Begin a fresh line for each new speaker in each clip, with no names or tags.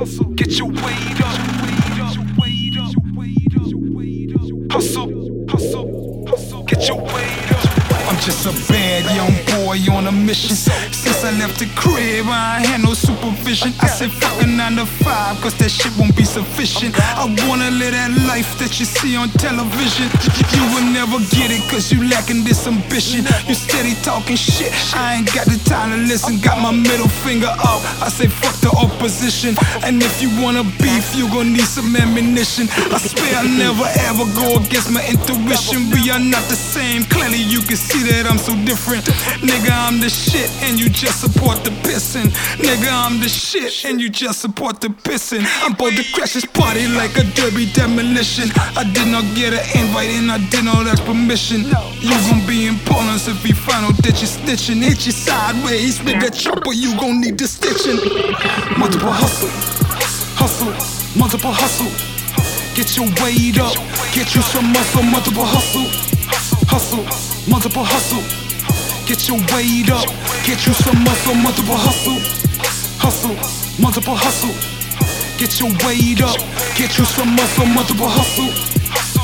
hustle, get your weight up. Hustle, hustle, hustle, get your weight up. I'm just a bad young boy on a mission. I left the crib, I had no supervision. I said fuck a 9 to 5, cause that shit won't be sufficient. I wanna live that life that you see on television. You will never get it, cause you lacking this ambition. You steady talking shit, I ain't got the time to listen. Got my middle finger up, I say fuck the opposition. And if you wanna beef, you gon' need some ammunition. I swear I'll never ever go against my intuition. We are not the same, clearly you can see that I'm so different. Nigga, I'm the shit and you just support the pissing. Nigga, I'm the shit and you just support the pissing. I'm about to crash this party like a derby demolition. I did not get an invite and I did not ask permission. You gon' be in bonus if we find out that you're snitching. Hit you sideways with that chopper, you gon' need the stitching. Multiple hustle, hustle, multiple hustle. Get your weight up, get you some muscle, multiple hustle, hustle, multiple hustle. Get your weight up, get you some muscle, multiple hustle, hustle, multiple hustle. Get your weight up, get you some muscle, multiple hustle,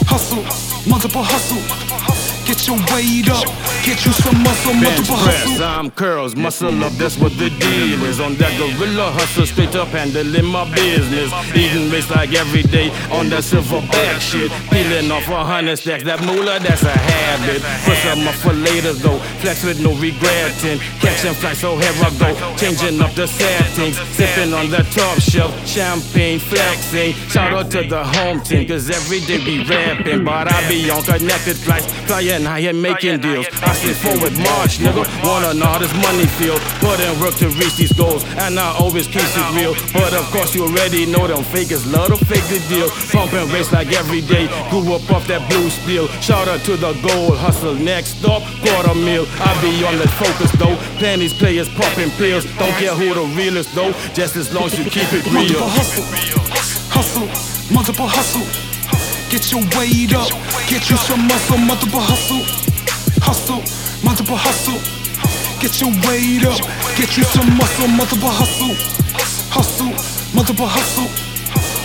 hustle, multiple hustle. Get your weight up, get you some muscle,
Bench
multiple
press,
hustle.
I'm curls, muscle up, that's what the deal is. On that gorilla hustle, straight up handling my business. Eating rich like every day on that silverback shit. Peeling off a hundred stacks, that moolah, that's a habit. Some up for later though, flex with no regretting. Catching flights, so here I go. Changing up the settings, sipping on the top shelf, champagne flexing. Shout out to the home team, cause every day we rapping. But I be on connected flights, flying high and making deals. I sit forward march, nigga. Wanna know how this money feel. Put in work to reach these goals, and I always keep it real. But of course, you already know them fakers love to fake the deal. Pumping race like every day. Grew up off that blue steel. Shout out to the gold hustle. Next up, quarter meal. I be on the focus though. Playing these players popping pills. Don't care who the realest though. Just as long as you keep it real.
Multiple hustle, hustle, multiple hustle. Get your weight up, get you some muscle, multiple hustle, hustle, multiple hustle. Get your weight up, get you some muscle, multiple hustle, hustle, multiple hustle.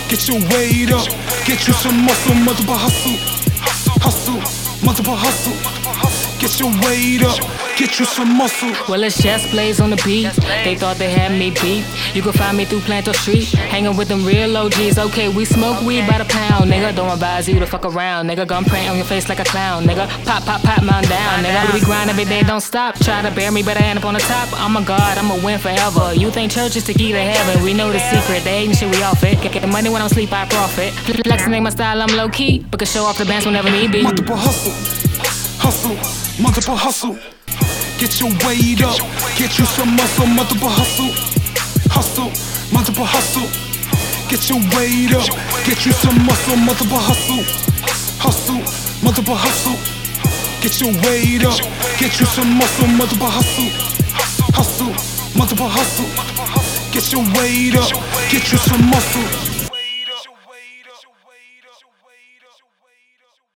Get your weight up, get you some muscle, multiple hustle, hustle, multiple hustle. Get your weight up, get you some muscle.
Well, it's Jess Blaze on the beat. They thought they had me beat. You can find me through Planter Street, hanging with them real OGs. Okay, we smoke weed by the pound, nigga. Don't advise you to fuck around, nigga. Gun print on your face like a clown, nigga. Pop, pop, pop, man down, nigga. We grind every day, don't stop. Try to bear me, but I end up on the top. I'm a god, I'ma win forever. You think church is the key to heaven? We know the secret. They hating shit, we off it. Get the money when I'm sleep, I profit. Flexing ain't my style, I'm low key, but can show off the bands whenever need be.
Multiple hustle, hustle, multiple hustle. Get your weight up, get you some muscle, multiple hustle, hustle, multiple hustle. Get your weight up, get you some muscle, multiple hustle, hustle, multiple hustle. Get your weight up, get you some muscle, multiple hustle, hustle, multiple hustle. Get your weight up, get you some muscle.